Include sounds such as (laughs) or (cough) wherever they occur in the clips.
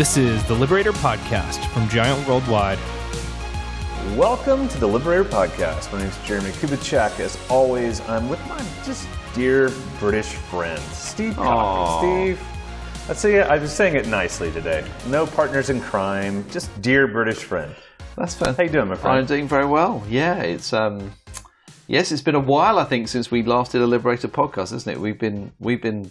This is the Liberator Podcast from Giant Worldwide. Welcome to the Liberator Podcast. My name is Jeremie Kubicek. As always, I'm with my just dear British friend, Steve Cock. Steve, let's say I was saying it nicely today. No partners in crime, just dear British friend. That's fair. How you doing, my friend? I'm doing very well. Yeah, it's um, yes, it's been a while. I think since we last did a Liberator podcast, isn't it? We've been we've been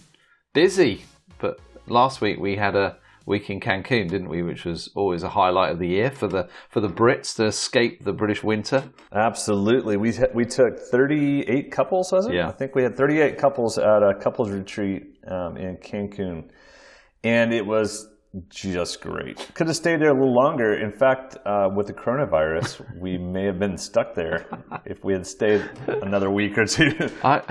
busy, but last week we had a week in Cancun, didn't we? Which was always a highlight of the year for the for the Brits to escape the British winter. Absolutely. We we took 38 couples, was it? Yeah. I think we had 38 couples at a couples retreat um, in Cancun, and it was just great. Could have stayed there a little longer. In fact, uh, with the coronavirus, (laughs) we may have been stuck there if we had stayed another week or two. (laughs) I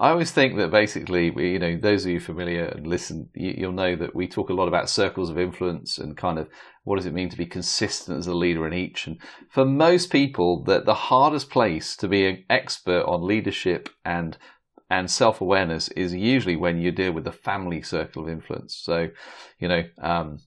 I always think that basically, we, you know, those of you familiar and listen, you, you'll know that we talk a lot about circles of influence and kind of what does it mean to be consistent as a leader in each. And for most people, that the hardest place to be an expert on leadership and and self awareness is usually when you deal with the family circle of influence. So, you know, um,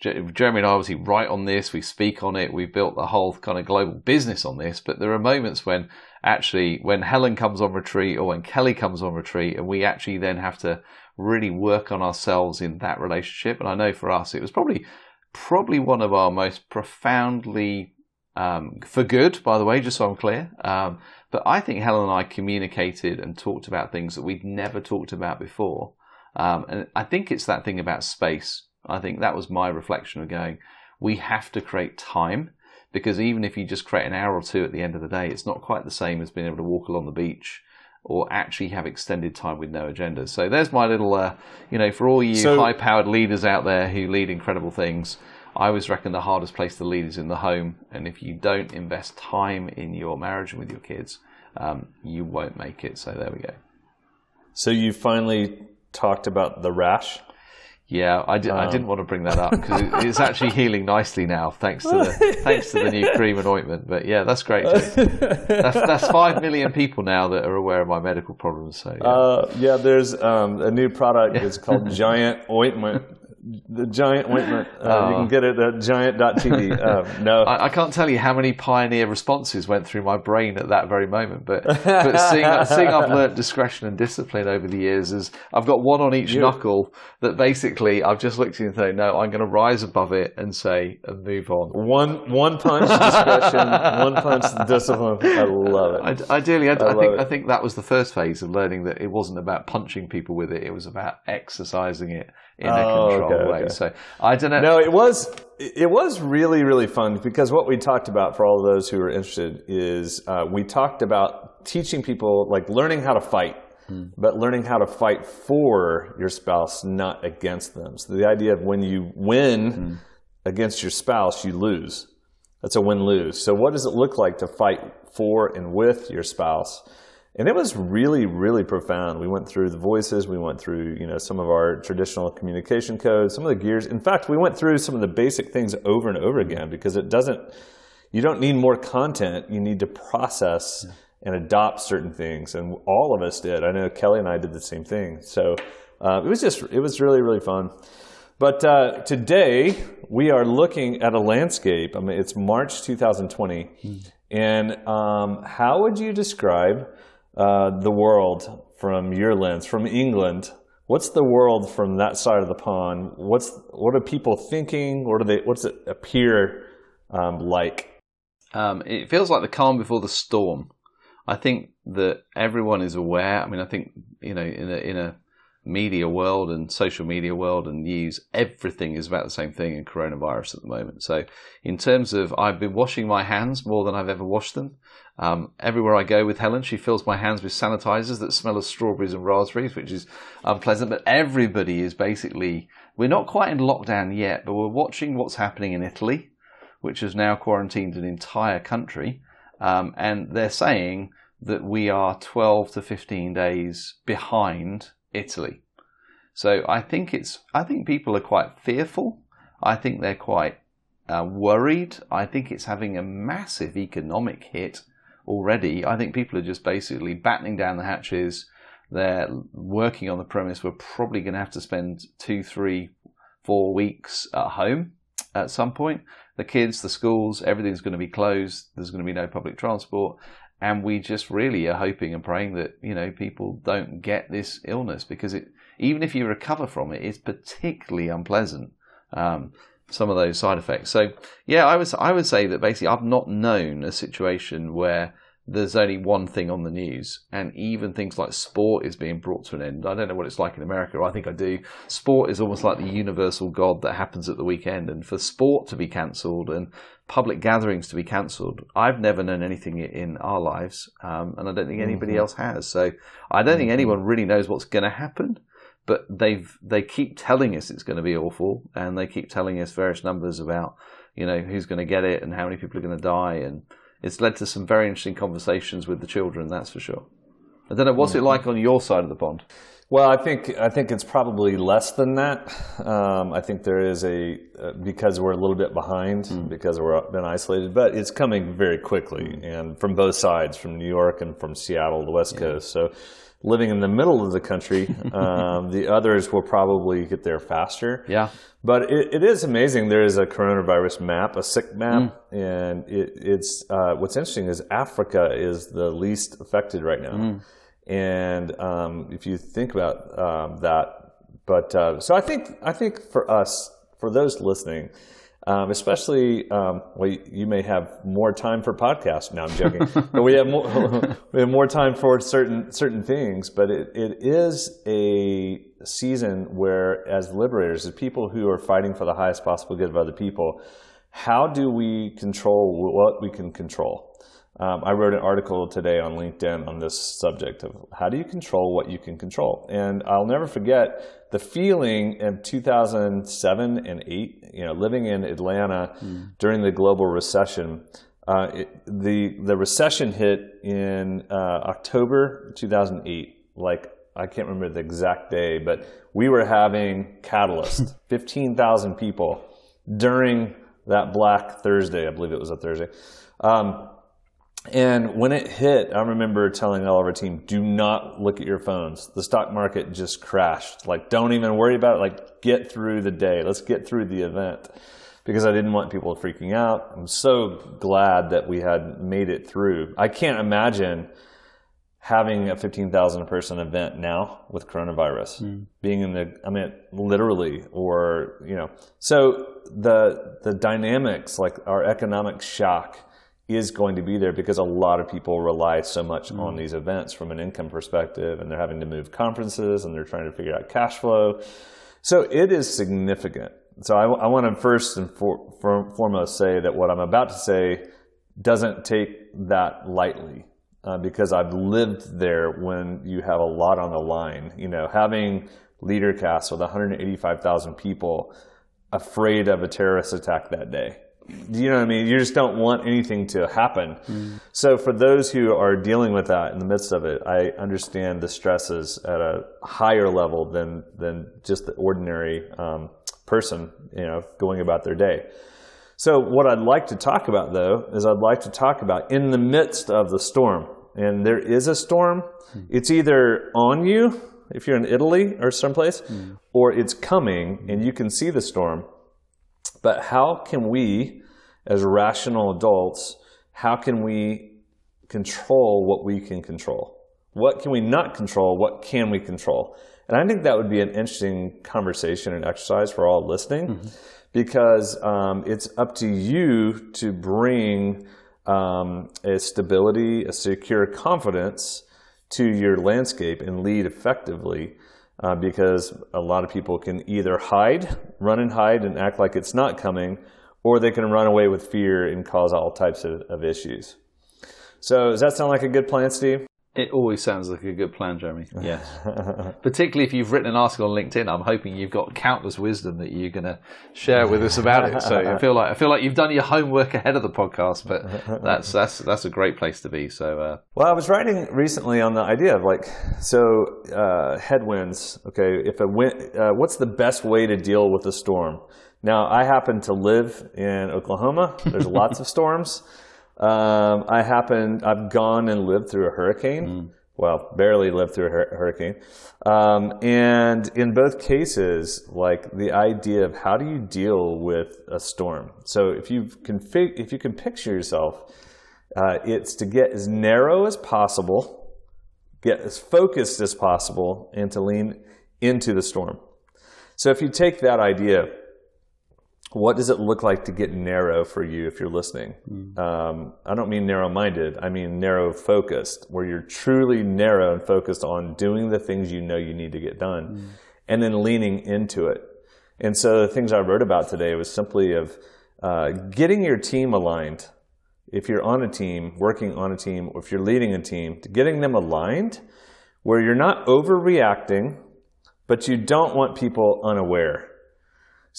Jeremy and I obviously write on this, we speak on it, we've built the whole kind of global business on this, but there are moments when actually, when Helen comes on retreat or when Kelly comes on retreat, and we actually then have to really work on ourselves in that relationship. And I know for us, it was probably, probably one of our most profoundly, um, for good, by the way, just so I'm clear. Um, but I think Helen and I communicated and talked about things that we'd never talked about before. Um, and I think it's that thing about space. I think that was my reflection of going, we have to create time because even if you just create an hour or two at the end of the day, it's not quite the same as being able to walk along the beach or actually have extended time with no agenda. So there's my little, uh, you know, for all you So- high powered leaders out there who lead incredible things. I always reckon the hardest place to lead is in the home, and if you don't invest time in your marriage and with your kids, um, you won't make it. So there we go. So you finally talked about the rash. Yeah, I, di- I Um. didn't want to bring that up because it, it's actually healing nicely now, thanks to the (laughs) thanks to the new cream and ointment. But yeah, that's great. That's, that's five million people now that are aware of my medical problems. So yeah. Uh, yeah, there's um, a new product. It's called Giant Ointment. (laughs) The Giant Ointment. Uh, You can get it at giant.tv. (laughs) Um, no, I, I can't tell you how many pioneer responses went through my brain at that very moment, but but seeing seeing I've learnt discretion and discipline over the years is I've got one on each knuckle that basically I've just looked at and say no, I'm going to rise above it and say and move on. one one punch discretion, (laughs) one punch discipline. I love it. I, ideally, I, I, think it. I think that was the first phase of learning that it wasn't about punching people with it; it was about exercising it in a Oh, controlled okay, way. okay. So I don't know. No, it was it was really really fun because what we talked about for all of those who are interested is uh, we talked about teaching people like learning how to fight, but learning how to fight for your spouse, not against them. So the idea of when you win against your spouse, you lose. That's a win lose. So what does it look like to fight for and with your spouse? And it was really, really profound. We went through the voices, we went through, you know, some of our traditional communication codes, some of the gears. In fact, we went through some of the basic things over and over again because it doesn't you don't need more content, you need to process and adopt certain things. And all of us did. I know Kelly and I did the same thing. So uh, it was just it was really, really fun. But uh, today we are looking at a landscape. I mean, it's March 2020, and um, how would you describe uh, the world from your lens, from England? What's the world from that side of the pond? What's what are people thinking? What do they? What's it appear um, like? Um, it feels like the calm before the storm. I think that everyone is aware. I mean, I think you know, in a in a media world and social media world and news, everything is about the same thing in coronavirus at the moment. So, in terms of, I've been washing my hands more than I've ever washed them. Um, everywhere I go with Helen, she fills my hands with sanitizers that smell of strawberries and raspberries, which is unpleasant. But everybody is basically, we're not quite in lockdown yet, but we're watching what's happening in Italy, which has now quarantined an entire country. Um, and they're saying that we are 12 to 15 days behind Italy. So I think it's, I think people are quite fearful. I think they're quite uh, worried. I think it's having a massive economic hit already. I think people are just basically battening down the hatches. They're working on the premise we're probably going to have to spend two, three, four weeks at home at some point. The kids, the schools, everything's going to be closed. There's going to be no public transport. And we just really are hoping and praying that, you know, people don't get this illness because it, even if you recover from it, it's particularly unpleasant. Um, some of those side effects. So yeah, I was I would say that basically I've not known a situation where there's only one thing on the news, and even things like sport is being brought to an end. I don't know what it's like in America. I think I do. Sport is almost like the universal god that happens at the weekend, and for sport to be cancelled and public gatherings to be cancelled, I've never known anything in our lives, um, and I don't think anybody mm-hmm. else has. So I don't mm-hmm. think anyone really knows what's going to happen but they've they keep telling us it's going to be awful, and they keep telling us various numbers about you know who's going to get it and how many people are going to die, and it's led to some very interesting conversations with the children. That's for sure. I don't know what's mm-hmm. it like on your side of the pond. Well, I think I think it's probably less than that. Um, I think there is a uh, because we're a little bit behind mm. because we're been isolated, but it's coming very quickly mm. and from both sides, from New York and from Seattle, the West yeah. Coast. So living in the middle of the country. (laughs) Um, the others will probably get there faster. Yeah. But it, it is amazing. There is a coronavirus map, a sick map, mm. and it, it's uh, what's interesting is Africa is the least affected right now. Mm. And um, if you think about um, that, but uh, so I think I think for us, for those listening, um, especially, um, well, you may have more time for podcasts. Now I'm joking, (laughs) but we have more, (laughs) we have more time for certain certain things. But it, it is a season where, as liberators, as people who are fighting for the highest possible good of other people, how do we control what we can control? Um, I wrote an article today on LinkedIn on this subject of how do you control what you can control. And I'll never forget the feeling in 2007 and 8, you know, living in Atlanta mm. during the global recession. Uh, it, the, the recession hit in uh, October 2008. Like, I can't remember the exact day, but we were having Catalyst, (laughs) 15,000 people during that Black Thursday. I believe it was a Thursday. Um, and when it hit, I remember telling all of our team, do not look at your phones. The stock market just crashed. Like, don't even worry about it. Like, get through the day. Let's get through the event because I didn't want people freaking out. I'm so glad that we had made it through. I can't imagine having a 15,000 person event now with coronavirus mm. being in the I mean literally or you know so the the dynamics like our economic shock is going to be there because a lot of people rely so much mm. on these events from an income perspective and they're having to move conferences and they're trying to figure out cash flow. So it is significant. So I, I want to first and for, for, foremost say that what I'm about to say doesn't take that lightly. Uh, because I've lived there when you have a lot on the line. You know, having LeaderCast with 185,000 people afraid of a terrorist attack that day you know what I mean? You just don't want anything to happen. Mm. So for those who are dealing with that in the midst of it, I understand the stresses at a higher level than than just the ordinary um, person, you know, going about their day. So what I'd like to talk about though is I'd like to talk about in the midst of the storm, and there is a storm. Mm. It's either on you if you're in Italy or someplace, mm. or it's coming and you can see the storm but how can we, as rational adults, how can we control what we can control? What can we not control? What can we control? And I think that would be an interesting conversation and exercise for all listening mm-hmm. because um, it's up to you to bring um, a stability, a secure confidence to your landscape and lead effectively uh, because a lot of people can either hide, run and hide and act like it's not coming, or they can run away with fear and cause all types of, of issues. So, does that sound like a good plan, Steve? It always sounds like a good plan, Jeremie. (laughs) Yes. Particularly if you've written an article on LinkedIn, I'm hoping you've got countless wisdom that you're going to share with us about it. So I feel like I feel like you've done your homework ahead of the podcast, but that's that's that's a great place to be. So uh... well, I was writing recently on the idea of like so uh, headwinds. Okay, if a wind, uh, what's the best way to deal with a storm? Now, I happen to live in Oklahoma. There's lots of (laughs) storms. Um, I happen, I've gone and lived through a hurricane. Mm. well, barely lived through a hur- hurricane. Um, and in both cases, like the idea of how do you deal with a storm. So if you can fig- if you can picture yourself, uh, it's to get as narrow as possible, get as focused as possible, and to lean into the storm. So if you take that idea, what does it look like to get narrow for you if you're listening? Um, I don't mean narrow minded, I mean narrow focused, where you're truly narrow and focused on doing the things you know you need to get done and then leaning into it. And so the things I wrote about today was simply of uh, getting your team aligned. If you're on a team, working on a team, or if you're leading a team, to getting them aligned where you're not overreacting, but you don't want people unaware.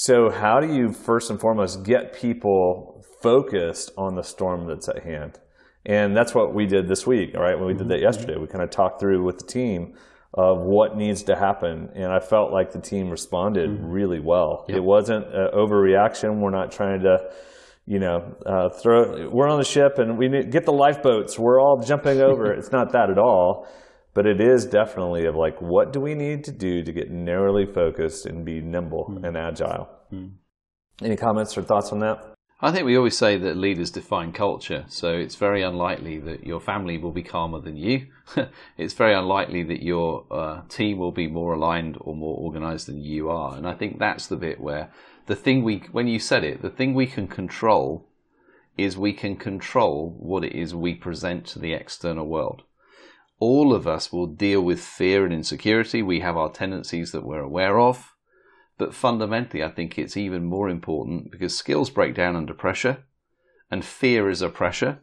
So, how do you first and foremost get people focused on the storm that's at hand? And that's what we did this week, all right? When we did that yesterday, we kind of talked through with the team of what needs to happen. And I felt like the team responded really well. It wasn't an overreaction. We're not trying to, you know, uh, throw, we're on the ship and we need, get the lifeboats. We're all jumping over. it's not that at all. But it is definitely of like, what do we need to do to get narrowly focused and be nimble and agile? Any comments or thoughts on that? I think we always say that leaders define culture, so it's very unlikely that your family will be calmer than you. (laughs) it's very unlikely that your uh, team will be more aligned or more organized than you are. And I think that's the bit where the thing we, when you said it, the thing we can control is we can control what it is we present to the external world. All of us will deal with fear and insecurity. We have our tendencies that we're aware of. But fundamentally, I think it's even more important because skills break down under pressure, and fear is a pressure,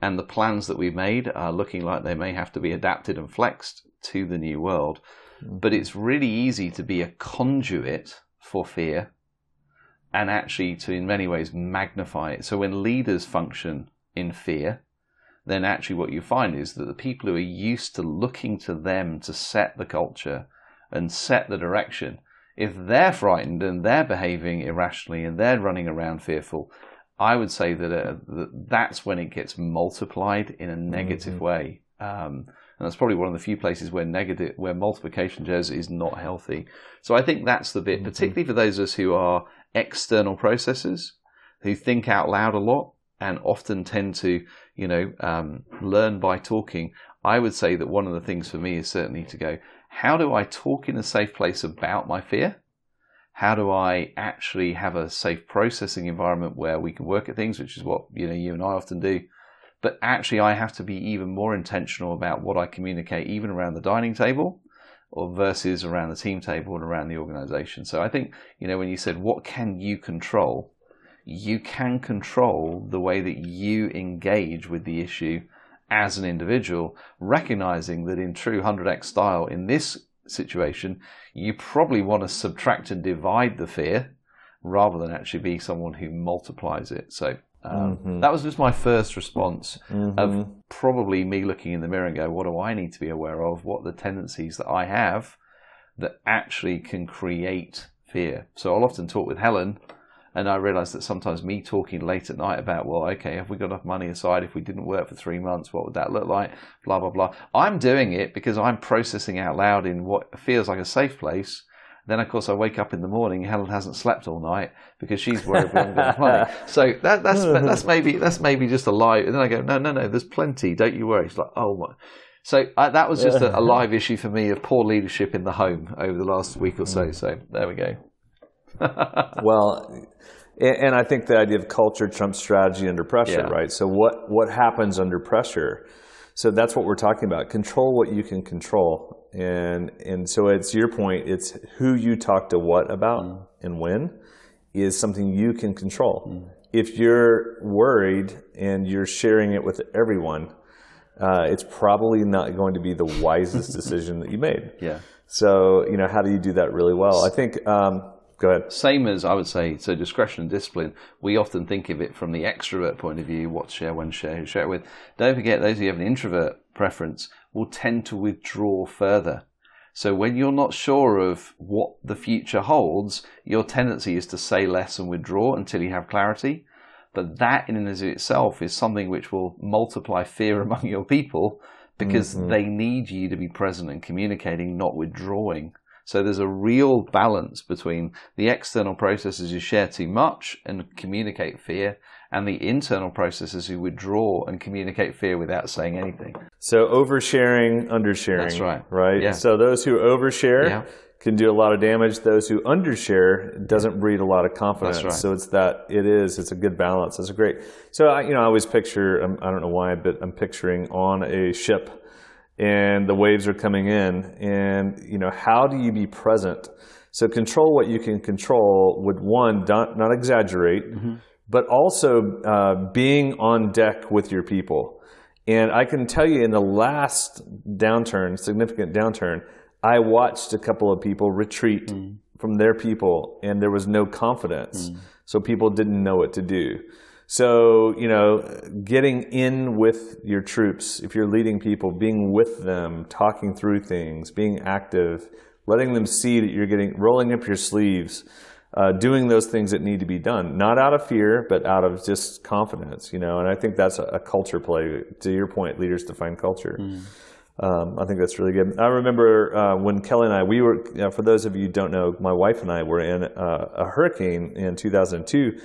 and the plans that we've made are looking like they may have to be adapted and flexed to the new world. Mm-hmm. But it's really easy to be a conduit for fear and actually to, in many ways, magnify it. So when leaders function in fear, then actually what you find is that the people who are used to looking to them to set the culture and set the direction, if they're frightened and they're behaving irrationally and they're running around fearful, I would say that, uh, that that's when it gets multiplied in a negative way. Um, and that's probably one of the few places where negative, where multiplication Jez, is not healthy. So I think that's the bit, particularly for those of us who are external processors, who think out loud a lot and often tend to, you know, um, learn by talking. I would say that one of the things for me is certainly to go, how do I talk in a safe place about my fear? How do I actually have a safe processing environment where we can work at things, which is what you know you and I often do. But actually, I have to be even more intentional about what I communicate, even around the dining table, or versus around the team table and around the organization. So I think you know when you said what can you control, you can control the way that you engage with the issue as an individual, recognizing that in true 100x style, in this situation, you probably want to subtract and divide the fear rather than actually be someone who multiplies it. So um, that was just my first response of probably me looking in the mirror and go, what do I need to be aware of? What are the tendencies that I have that actually can create fear? So I'll often talk with Helen and I realized that sometimes me talking late at night about, well, okay, have we got enough money aside? If we didn't work for three months, what would that look like? Blah, blah, blah. I'm doing it because I'm processing out loud in what feels like a safe place. Then, of course, I wake up in the morning. Helen hasn't slept all night because she's worried we haven't got enough money. (laughs) So that, that's that's maybe that's maybe just a lie. And then I go, no, no, no. There's plenty. Don't you worry. She's like, oh my. So uh, that was just a, a (laughs) live issue for me of poor leadership in the home over the last week or so. So there we go. (laughs) well, and, and I think the idea of culture trumps strategy under pressure, Yeah. right? So what what happens under pressure? So that's what we're talking about. Control what you can control, and and so it's your point. It's who you talk to what about and when is something you can control. If you're worried and you're sharing it with everyone, uh, it's probably not going to be the wisest (laughs) decision that you made. Yeah. So you know, how do you do that really well? I think. Um, go ahead. Same as I would say, so discretion and discipline. We often think of it from the extrovert point of view: what share, when share, who share it with. Don't forget, those who have an introvert preference will tend to withdraw further. So when you're not sure of what the future holds, your tendency is to say less and withdraw until you have clarity. But that in and of itself is something which will multiply fear among your people because mm-hmm. they need you to be present and communicating, not withdrawing. So there's a real balance between the external processes who share too much and communicate fear, and the internal processes who withdraw and communicate fear without saying anything. So oversharing, undersharing. That's right. Right. Yeah. So those who overshare Yeah. can do a lot of damage. Those who undershare doesn't breed a lot of confidence. That's right. So it's that it is. It's a good balance. It's a great. So I, you know, I always picture. um, I don't know why, but I'm picturing on a ship, and the waves are coming in, and you know, how do you be present? So control what you can control. With one, not, not exaggerate, mm-hmm. but also uh, being on deck with your people. And I can tell you in the last downturn, significant downturn, I watched a couple of people retreat mm. from their people and there was no confidence. Mm. So people didn't know what to do. So, you know, getting in with your troops, if you're leading people, being with them, talking through things, being active, letting them see that you're getting, rolling up your sleeves, uh, doing those things that need to be done, not out of fear, but out of just confidence, you know. And I think that's a, a culture play. To your point, leaders define culture. Um, I think that's really good. I remember uh, when Kelly and I, we were, uh, for those of you who don't know, my wife and I were in uh, a hurricane in 2002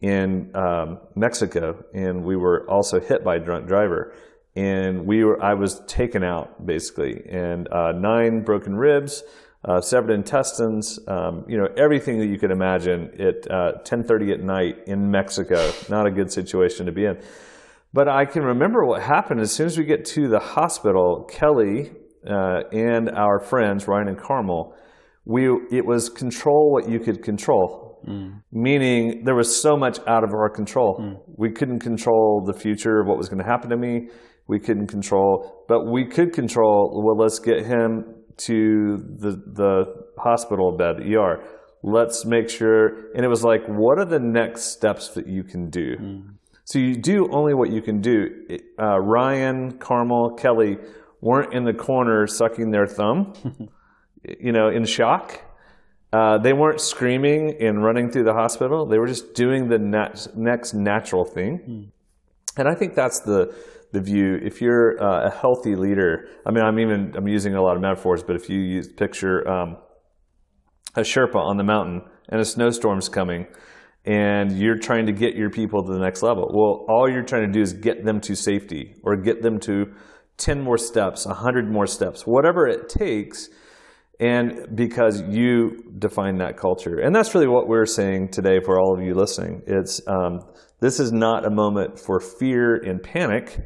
in um, Mexico, and we were also hit by a drunk driver. And we were, I was taken out basically, and uh, nine broken ribs, uh, severed intestines, um, you know, everything that you could imagine at uh, 10:30 at night in Mexico. Not a good situation to be in. But I can remember what happened as soon as we get to the hospital. Kelly uh, and our friends Ryan and Carmel, we it was control what you could control. Meaning there was so much out of our control. We couldn't control the future of what was going to happen to me. We couldn't control, but we could control. Well, let's get him to the the hospital bed, ER. Let's make sure. And it was like, what are the next steps that you can do? So you do only what you can do. Uh, Ryan, Carmel, Kelly weren't in the corner sucking their thumb, (laughs) you know, in shock. Uh, they weren't screaming and running through the hospital. They were just doing the nat- next natural thing. And I think that's the the view. If you're uh, a healthy leader, I mean, I'm even I'm using a lot of metaphors, but if you use picture um, a Sherpa on the mountain and a snowstorm's coming, and you're trying to get your people to the next level. Well, all you're trying to do is get them to safety or get them to 10 more steps, 100 more steps, whatever it takes. And because you define that culture. And that's really what we're saying today for all of you listening. It's, um, this is not a moment for fear and panic.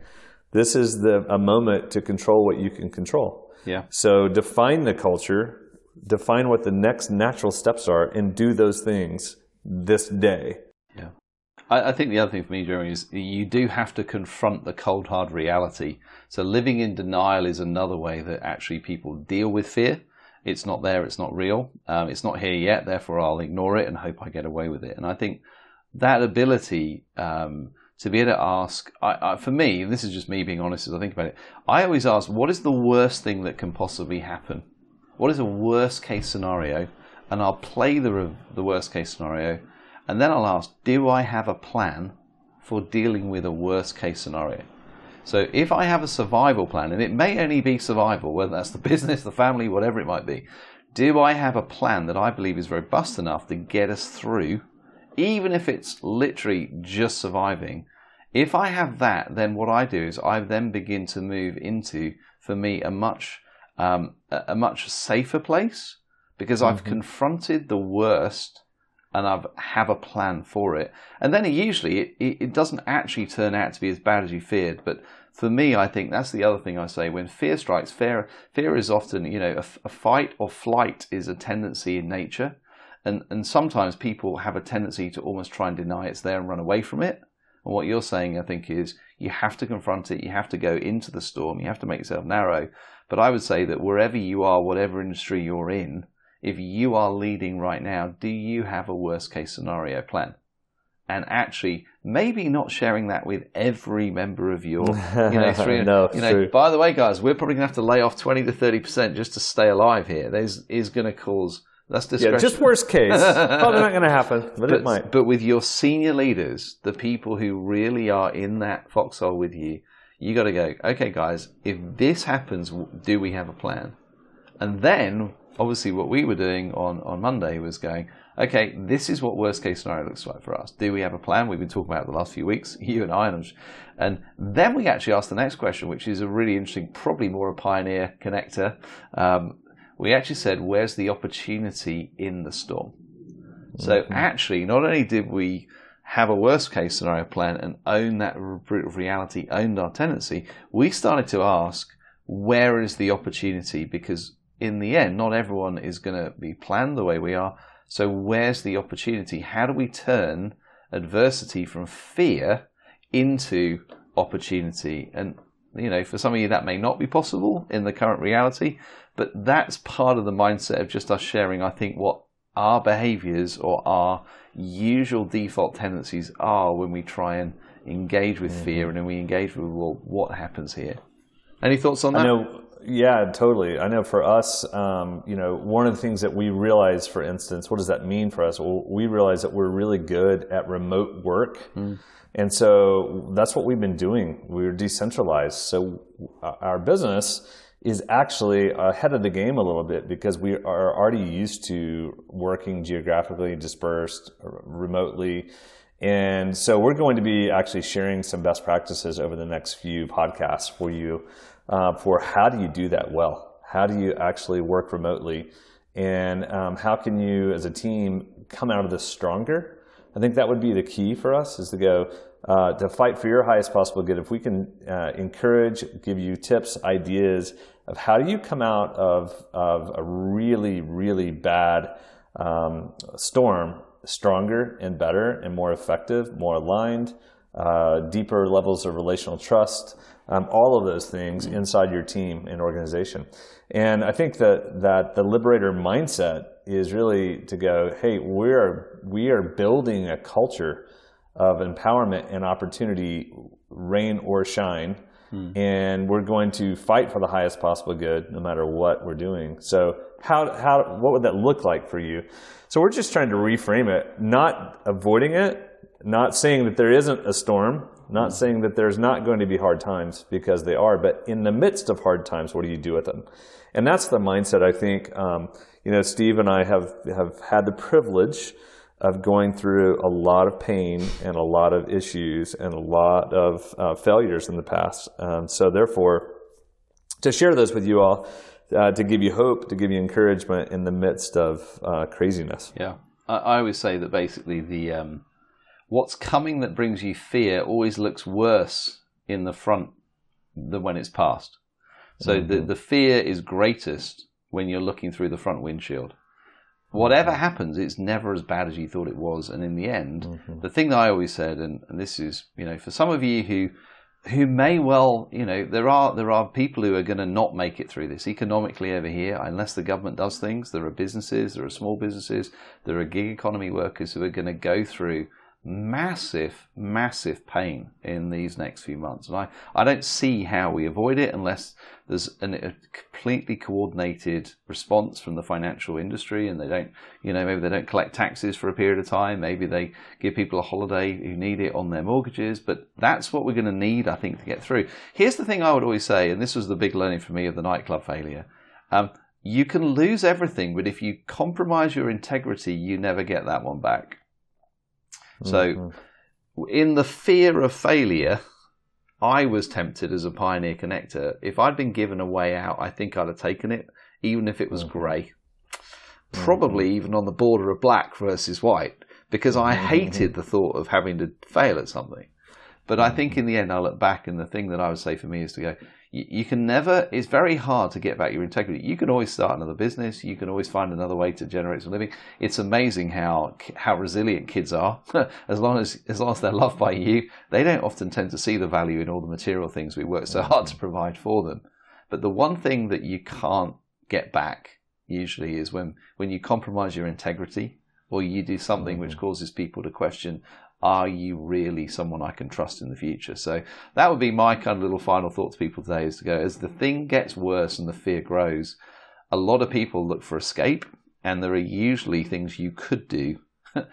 This is the, a moment to control what you can control. Yeah. So define the culture, define what the next natural steps are, and do those things this day. Yeah. I, I think the other thing for me, Jeremie, is you do have to confront the cold, hard reality. So living in denial is another way that actually people deal with fear. It's not there, it's not real, um, it's not here yet, therefore I'll ignore it and hope I get away with it. And I think that ability um, to be able to ask, I, I, for me, and this is just me being honest as I think about it, I always ask, what is the worst thing that can possibly happen? What is a worst case scenario? And I'll play the, the worst case scenario, and then I'll ask, do I have a plan for dealing with a worst case scenario? So if I have a survival plan, and it may only be survival, whether that's the (laughs) business, the family, whatever it might be, do I have a plan that I believe is robust enough to get us through, even if it's literally just surviving? If I have that, then what I do is I then begin to move into, for me, a much um, a much safer place because I've confronted the worst and I've have a plan for it. And then it usually it, it, doesn't actually turn out to be as bad as you feared. But for me, I think that's the other thing I say. When fear strikes, fear fear is often you know a fight or flight is a tendency in nature, and and sometimes people have a tendency to almost try and deny it's there and run away from it. And what you're saying, I think, is you have to confront it. You have to go into the storm. You have to make yourself narrow. But I would say that wherever you are, whatever industry you're in, if you are leading right now, do you have a worst case scenario plan? And actually, maybe not sharing that with every member of your, you know, (laughs) three, No, you know. true. By the way, guys, we're probably going to have to lay off twenty to thirty percent just to stay alive here. There's is going to cause that's Yeah, just worst case. (laughs) Probably not going to happen, but, it might. But with your senior leaders, the people who really are in that foxhole with you, You got to go, okay, guys, if this happens, do we have a plan? And then, obviously, what we were doing on, on Monday was going, okay, this is what worst case scenario looks like for us. Do we have a plan? We've been talking about it the last few weeks, (laughs) you and I. And, and then we actually asked the next question, which is a really interesting, probably more a pioneer connector. Um, we actually said, where's the opportunity in the storm? So mm-hmm. actually, not only did we have a worst case scenario plan and own that reality, owned our tendency, we started to ask, where is the opportunity? Because in the end, not everyone is going to be planned the way we are. So where's the opportunity? How do we turn adversity from fear into opportunity? And you know, for some of you that may not be possible in the current reality, but that's part of the mindset of just us sharing, I think, what our behaviors or our usual default tendencies are when we try and engage with mm-hmm. fear and then we engage with, well, what happens here? Any thoughts on that? Yeah, totally. I know for us, um, you know, one of the things that we realize, for instance, what does that mean for us? Well, we realize that we're really good at remote work. Mm. And so that's what we've been doing. We're decentralized. So our business is actually ahead of the game a little bit because we are already used to working geographically dispersed, remotely. And so we're going to be actually sharing some best practices over the next few podcasts for you uh, for how do you do that well? How do you actually work remotely? And um, how can you, as a team, come out of this stronger? I think that would be the key for us is to go uh, to fight for your highest possible good. If we can uh, encourage, give you tips, ideas of how do you come out of, of a really, really bad um, storm stronger and better and more effective, more aligned, uh, deeper levels of relational trust, um, all of those things mm-hmm. inside your team and organization. And I think that, that the liberator mindset is really to go, hey, we are, we are building a culture of empowerment and opportunity, rain or shine. Hmm. And we're going to fight for the highest possible good no matter what we're doing. So, how, how, what would that look like for you? So, we're just trying to reframe it, not avoiding it, not saying that there isn't a storm, not saying that there's not going to be hard times because they are, but in the midst of hard times, what do you do with them? And that's the mindset I think. Um, you know, Steve and I have have had the privilege of going through a lot of pain and a lot of issues and a lot of uh, failures in the past. Um, so, therefore, to share those with you all, uh, to give you hope, to give you encouragement in the midst of uh, craziness. Yeah, I, I, always say that basically the um, what's coming that brings you fear always looks worse in the front than when it's past. So mm-hmm. the, the fear is greatest when you're looking through the front windshield. Whatever mm-hmm. happens, it's never as bad as you thought it was. And in the end, mm-hmm. the thing that I always said, and, and this is, you know, for some of you who who may well, you know, there are there are people who are going to not make it through this economically over here unless the government does things. There are businesses, there are small businesses, there are gig economy workers who are going to go through massive, massive pain in these next few months. And I, I don't see how we avoid it unless there's an, a completely coordinated response from the financial industry and they don't, you know, maybe they don't collect taxes for a period of time. Maybe they give people a holiday who need it on their mortgages. But that's what we're going to need, I think, to get through. Here's the thing I would always say, and this was the big learning for me of the nightclub failure. Um, you can lose everything, but if you compromise your integrity, you never get that one back. So, mm-hmm. in the fear of failure, I was tempted as a pioneer connector. If I'd been given a way out, I think I'd have taken it, even if it was mm-hmm. grey. Probably mm-hmm. even on the border of black versus white, because I mm-hmm. hated the thought of having to fail at something. But I think mm-hmm. in the end, I look back, and the thing that I would say for me is to go, you, you can never, it's very hard to get back your integrity. You can always start another business. You can always find another way to generate some living. It's amazing how, how resilient kids are. (laughs) as long as, as long as they're loved by you, they don't often tend to see the value in all the material things we work so hard to provide for them. But the one thing that you can't get back usually is when, when you compromise your integrity or you do something which mm-hmm. causes people to question are you really someone I can trust in the future? So that would be my kind of little final thought to people today is to go, as the thing gets worse and the fear grows, a lot of people look for escape, and there are usually things you could do (laughs)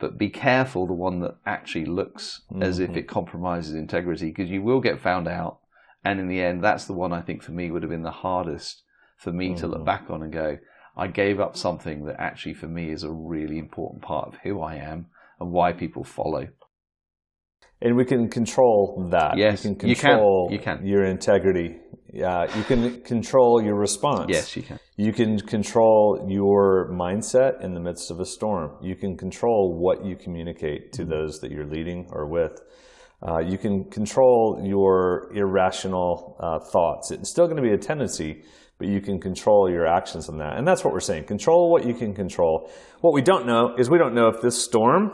but be careful the one that actually looks as if mm-hmm. it compromises integrity because you will get found out. And in the end, that's the one I think for me would have been the hardest for me to look mm-hmm. back on and go, I gave up something that actually for me is a really important part of who I am and why people follow. And we can control that. Yes, you can you can. control You can. your integrity. Yeah, you can control your response. Yes, you can. You can control your mindset in the midst of a storm. You can control what you communicate to those that you're leading or with. Uh, you can control your irrational uh, thoughts. It's still going to be a tendency, but you can control your actions on that. And that's what we're saying. Control what you can control. What we don't know is we don't know if this storm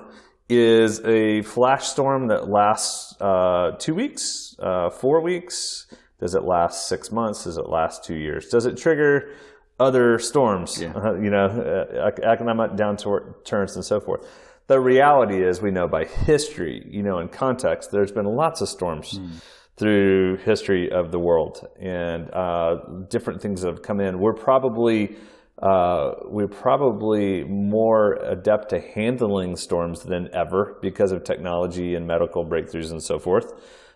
is a flash storm that lasts uh, two weeks, uh, four weeks. Does it last six months? Does it last two years? Does it trigger other storms? Yeah. Uh, you know, uh, ec- economic downturns and so forth. The reality is, we know by history, you know, in context, there's been lots of storms through history of the world, and uh, different things that have come in. We're probably uh, we're probably more adept to handling storms than ever because of technology and medical breakthroughs and so forth.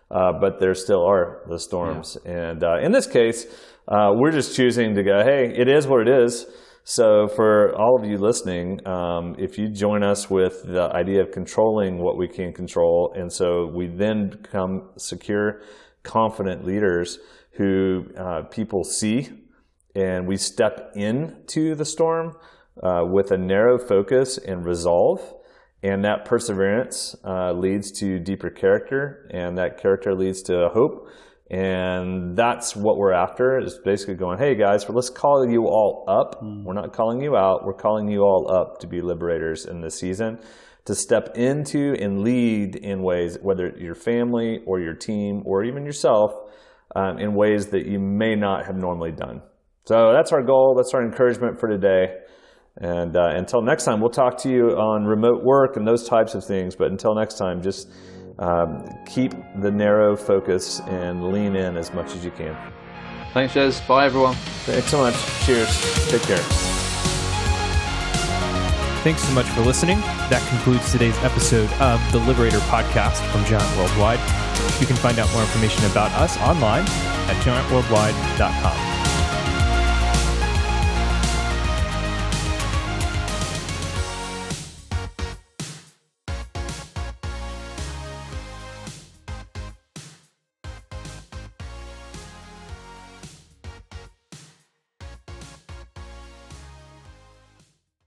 Uh, but there still are the storms, and uh, in this case, uh, we're just choosing to go. Hey, it is what it is. So, for all of you listening, um, if you join us with the idea of controlling what we can control, and so we then become secure, confident leaders who uh, people see, and we step into the storm uh, with a narrow focus and resolve. And that perseverance uh, leads to deeper character, and that character leads to hope. And that's what we're after is basically going, hey guys, let's call you all up. We're not calling you out, we're calling you all up to be liberators in this season, to step into and lead in ways, whether your family or your team or even yourself, um, in ways that you may not have normally done. So that's our goal, that's our encouragement for today. And uh, until next time, we'll talk to you on remote work and those types of things. But until next time, just um, keep the narrow focus and lean in as much as you can. Thanks, Jez. Bye, everyone. Thanks so much. Cheers. Take care. Thanks so much for listening. That concludes today's episode of the Liberator podcast from Giant Worldwide. You can find out more information about us online at giantworldwide.com.